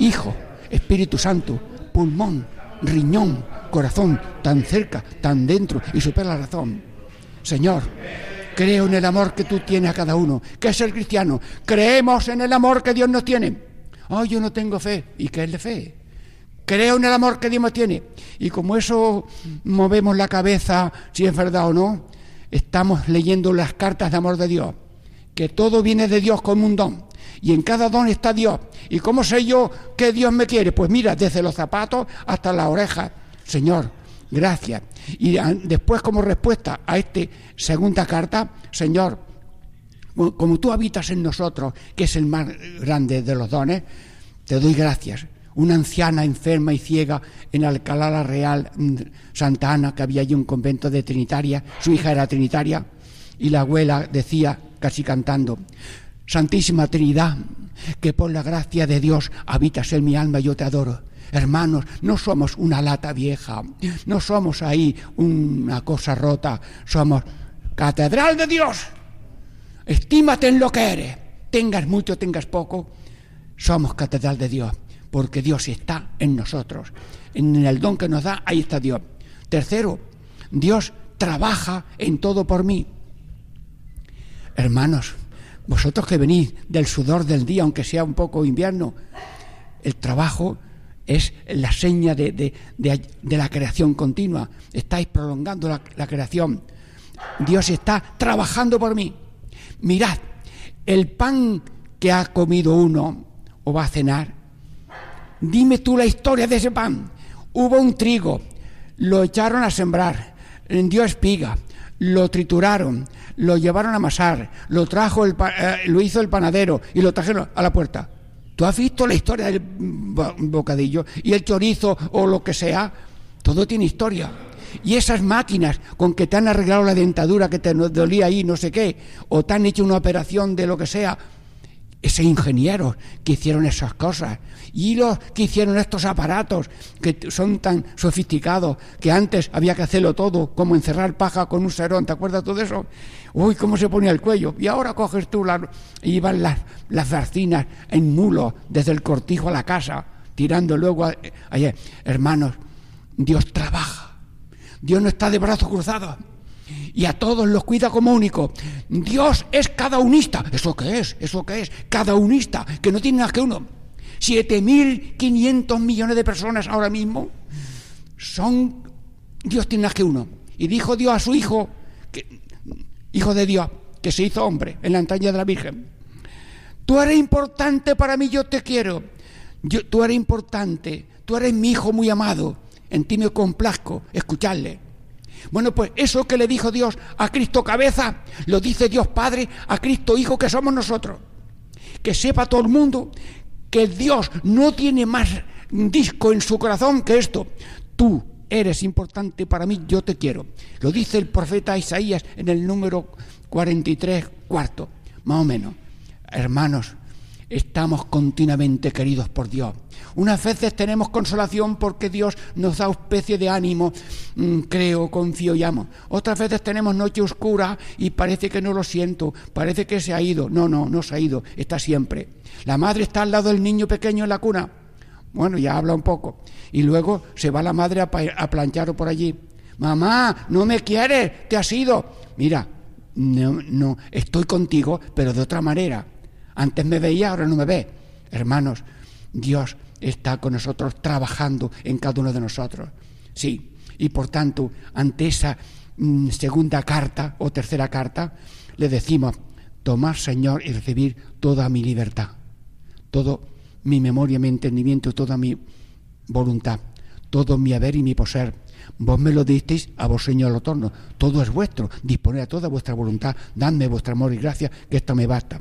Hijo, Espíritu Santo, pulmón, riñón, corazón, tan cerca, tan dentro y supera la razón. Señor, creo en el amor que tú tienes a cada uno. ¿Qué es el cristiano? Creemos en el amor que Dios nos tiene. Oh, yo no tengo fe. ¿Y qué es de fe? Creo en el amor que Dios nos tiene. Y como eso movemos la cabeza, si es verdad o no, estamos leyendo las cartas de amor de Dios. Que todo viene de Dios como un don. Y en cada don está Dios. ¿Y cómo sé yo que Dios me quiere? Pues mira, desde los zapatos hasta la oreja. Señor, gracias. Y después como respuesta a esta segunda carta, Señor, como tú habitas en nosotros, que es el más grande de los dones, te doy gracias. Una anciana enferma y ciega en Alcalá la Real, mm, Santa Ana, que había allí un convento de Trinitaria, su hija era Trinitaria, y la abuela decía, casi cantando, Santísima Trinidad, que por la gracia de Dios habitas en mi alma, yo te adoro. Hermanos, no somos una lata vieja, no somos ahí una cosa rota, somos catedral de Dios. Estímate en lo que eres, tengas mucho, tengas poco, somos catedral de Dios, porque Dios está en nosotros. En el don que nos da, ahí está Dios. Tercero, Dios trabaja en todo por mí. Hermanos, vosotros que venís del sudor del día, aunque sea un poco invierno, el trabajo es la seña de, de- la creación continua. Estáis prolongando la creación. Dios está trabajando por mí. Mirad, el pan que ha comido uno o va a cenar, dime tú la historia de ese pan. Hubo un trigo, lo echaron a sembrar, dio espiga, lo trituraron, lo llevaron a amasar, lo trajo el eh, lo hizo el panadero y lo trajeron a la puerta. ¿Tú has visto la historia del bo- bocadillo y el chorizo o lo que sea? Todo tiene historia. Y esas máquinas con que te han arreglado la dentadura que te dolía ahí, no sé qué, o te han hecho una operación de lo que sea, ese ingenieros que hicieron esas cosas. Y los que hicieron estos aparatos que son tan sofisticados que antes había que hacerlo todo como encerrar paja con un serón ¿te acuerdas tú de eso? uy cómo se ponía el cuello. Y ahora coges tú la, y van las, las barcinas en mulo desde el cortijo a la casa tirando luego a- ayer hermanos Dios trabaja. Dios no está de brazos cruzados y a todos los cuida como único. Dios es cada unista. ¿Eso qué es? ¿Eso qué es? Cada unista, que no tiene más que uno. 7.500 millones de personas ahora mismo son... Dios tiene más que uno. Y dijo Dios a su hijo, que, hijo de Dios, que se hizo hombre en la entraña de la Virgen. Tú eres importante para mí, yo te quiero. Tú eres importante, tú eres mi hijo muy amado. En ti me complazco escucharle. Bueno, pues eso que le dijo Dios a Cristo cabeza, lo dice Dios Padre a Cristo Hijo que somos nosotros. Que sepa todo el mundo que Dios no tiene más disco en su corazón que esto. Tú eres importante para mí, yo te quiero. Lo dice el profeta Isaías en el número 43, cuarto, más o menos. Hermanos, estamos continuamente queridos por Dios. Unas veces tenemos consolación porque Dios nos da especie de ánimo, mm, creo, confío y amo. Otras veces tenemos noche oscura y parece que no lo siento, parece que se ha ido. No, no, no se ha ido, está siempre. La madre está al lado del niño pequeño en la cuna. Bueno, ya habla un poco. Y luego se va la madre a, a planchar por allí. Mamá, no me quieres, te has ido. Mira, no, no, estoy contigo, pero de otra manera. Antes me veía, ahora no me ve. Hermanos, Dios está con nosotros trabajando en cada uno de nosotros. Sí, y por tanto, ante esa mm, segunda carta o tercera carta, le decimos, tomar, Señor, y recibir toda mi libertad, todo mi memoria, mi entendimiento, toda mi voluntad, todo mi haber y mi poseer. Vos me lo disteis, a vos, Señor, lo torno. Todo es vuestro. Disponed a toda vuestra voluntad. Dadme vuestro amor y gracia, que esto me basta.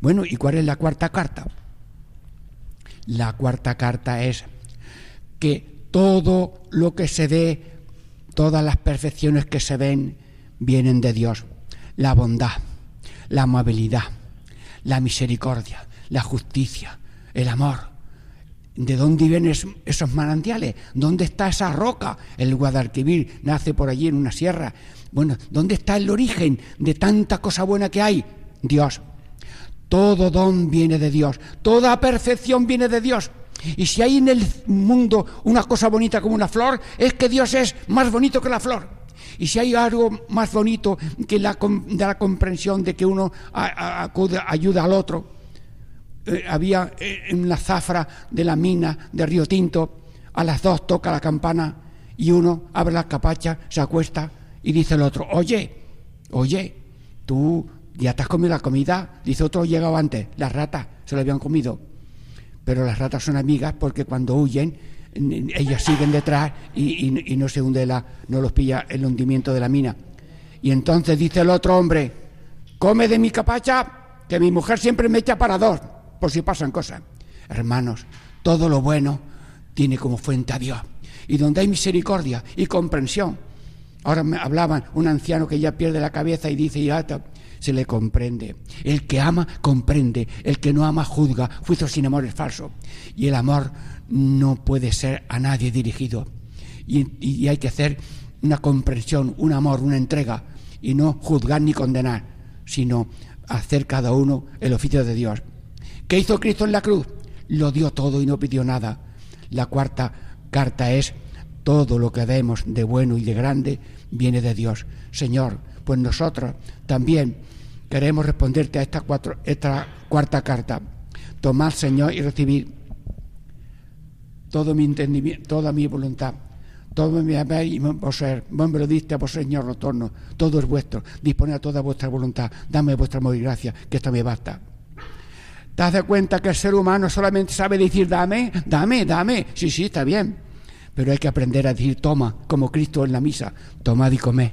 Bueno, ¿y cuál es la cuarta carta? La cuarta carta es que todo lo que se ve, todas las perfecciones que se ven, vienen de Dios. La bondad, la amabilidad, la misericordia, la justicia, el amor. ¿De dónde vienen es- esos manantiales? ¿Dónde está esa roca? El Guadalquivir nace por allí en una sierra. Bueno, ¿dónde está el origen de tanta cosa buena que hay? Dios. Todo don viene de Dios, toda perfección viene de Dios. Y si hay en el mundo una cosa bonita como una flor, es que Dios es más bonito que la flor. Y si hay algo más bonito que la, de la comprensión de que uno ayuda al otro, eh, había eh, en la zafra de la mina de Río Tinto, a las dos toca la campana y uno abre la capacha, se acuesta y dice el otro, oye, oye, tú ¿Ya te has comido la comida? Dice otro llegado antes, las ratas se lo habían comido. Pero las ratas son amigas porque cuando huyen, ellas siguen detrás y, y- no se hunde la, no los pilla el hundimiento de la mina. Y entonces dice el otro hombre, come de mi capacha, que mi mujer siempre me echa para dos, por si pasan cosas. Hermanos, todo lo bueno tiene como fuente a Dios. Y donde hay misericordia y comprensión. Ahora me hablaban un anciano que ya pierde la cabeza y dice, ya se le comprende. El que ama, comprende. El que no ama, juzga. Juicio sin amor es falso. Y el amor no puede ser a nadie dirigido. Y, hay que hacer una comprensión, un amor, una entrega. Y no juzgar ni condenar, sino hacer cada uno el oficio de Dios. ¿Qué hizo Cristo en la cruz? Lo dio todo y no pidió nada. La cuarta carta es todo lo que vemos de bueno y de grande viene de Dios. Señor, pues nosotros también queremos responderte a esta, cuarta carta. Tomad, Señor, y recibir todo mi entendimiento, toda mi voluntad, todo mi haber y mi poseer. Vos me lo diste a vos, Señor, retorno. Todo es vuestro. Disponed a toda vuestra voluntad. Dame vuestra amor y gracia, que esto me basta. ¿Te de cuenta que el ser humano solamente sabe decir dame, dame, dame? Sí, sí, está bien. Pero hay que aprender a decir toma, como Cristo en la misa. Tomad y comed.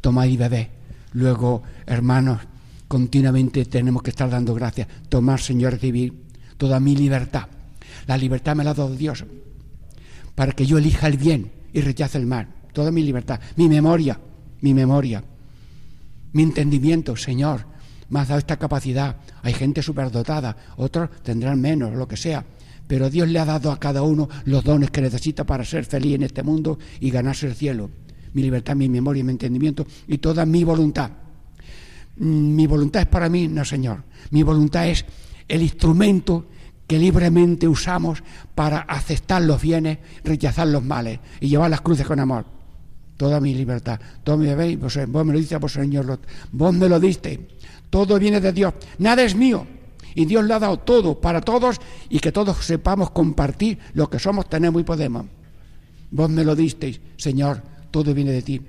Tomad y bebed. Luego, hermanos, continuamente tenemos que estar dando gracias. Tomar, Señor, recibir toda mi libertad. La libertad me la ha dado Dios para que yo elija el bien y rechace el mal. Toda mi libertad, mi memoria, mi memoria, mi entendimiento, Señor, me has dado esta capacidad. Hay gente superdotada, otros tendrán menos, lo que sea. Pero Dios le ha dado a cada uno los dones que necesita para ser feliz en este mundo y ganarse el cielo. Mi libertad, mi memoria, mi entendimiento y toda mi voluntad. Mm, Mi voluntad es para mí, no Señor. Mi voluntad es el instrumento que libremente usamos para aceptar los bienes, rechazar los males y llevar las cruces con amor. Toda mi libertad, todo mi bebé, vos, vos me lo diste, vos Señor, lo- vos me lo diste. Todo viene de Dios, nada es mío. Y Dios le ha dado todo para todos y que todos sepamos compartir lo que somos, tenemos y podemos. Vos me lo disteis, Señor, todo viene de ti.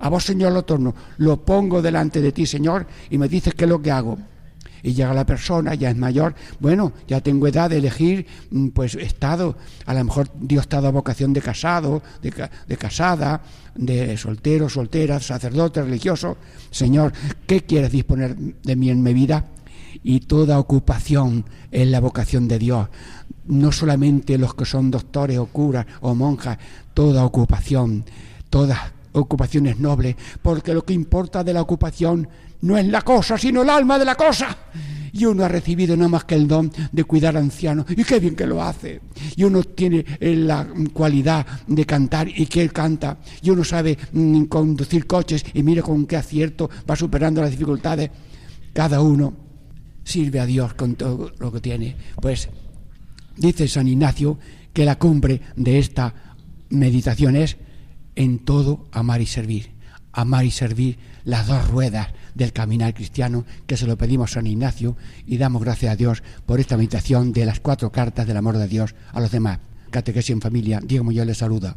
A vos, Señor, lo torno, lo pongo delante de ti, Señor, y me dices qué es lo que hago. Y llega la persona, ya es mayor, bueno, ya tengo edad de elegir, mm, pues estado, a lo mejor Dios te ha dado vocación de casado, de, de casada, de soltero, soltera, sacerdote, religioso. Señor, ¿qué quieres disponer de mí en mi vida? y toda ocupación es la vocación de Dios. No solamente los que son doctores o curas o monjas, toda ocupación, todas ocupaciones nobles, porque lo que importa de la ocupación no es la cosa, sino el alma de la cosa. Y uno ha recibido nada más que el don de cuidar ancianos, y qué bien que lo hace. Y uno tiene eh, la cualidad de cantar, y que él canta. Y uno sabe mm, conducir coches, y mire con qué acierto va superando las dificultades. Cada uno sirve a Dios con todo lo que tiene. Pues dice San Ignacio que la cumbre de esta meditación es en todo amar y servir. Amar y servir las dos ruedas del caminar cristiano, que se lo pedimos a San Ignacio y damos gracias a Dios por esta meditación de las cuatro cartas del amor de Dios a los demás. Catequesis en familia, Diego Muñoz les saluda.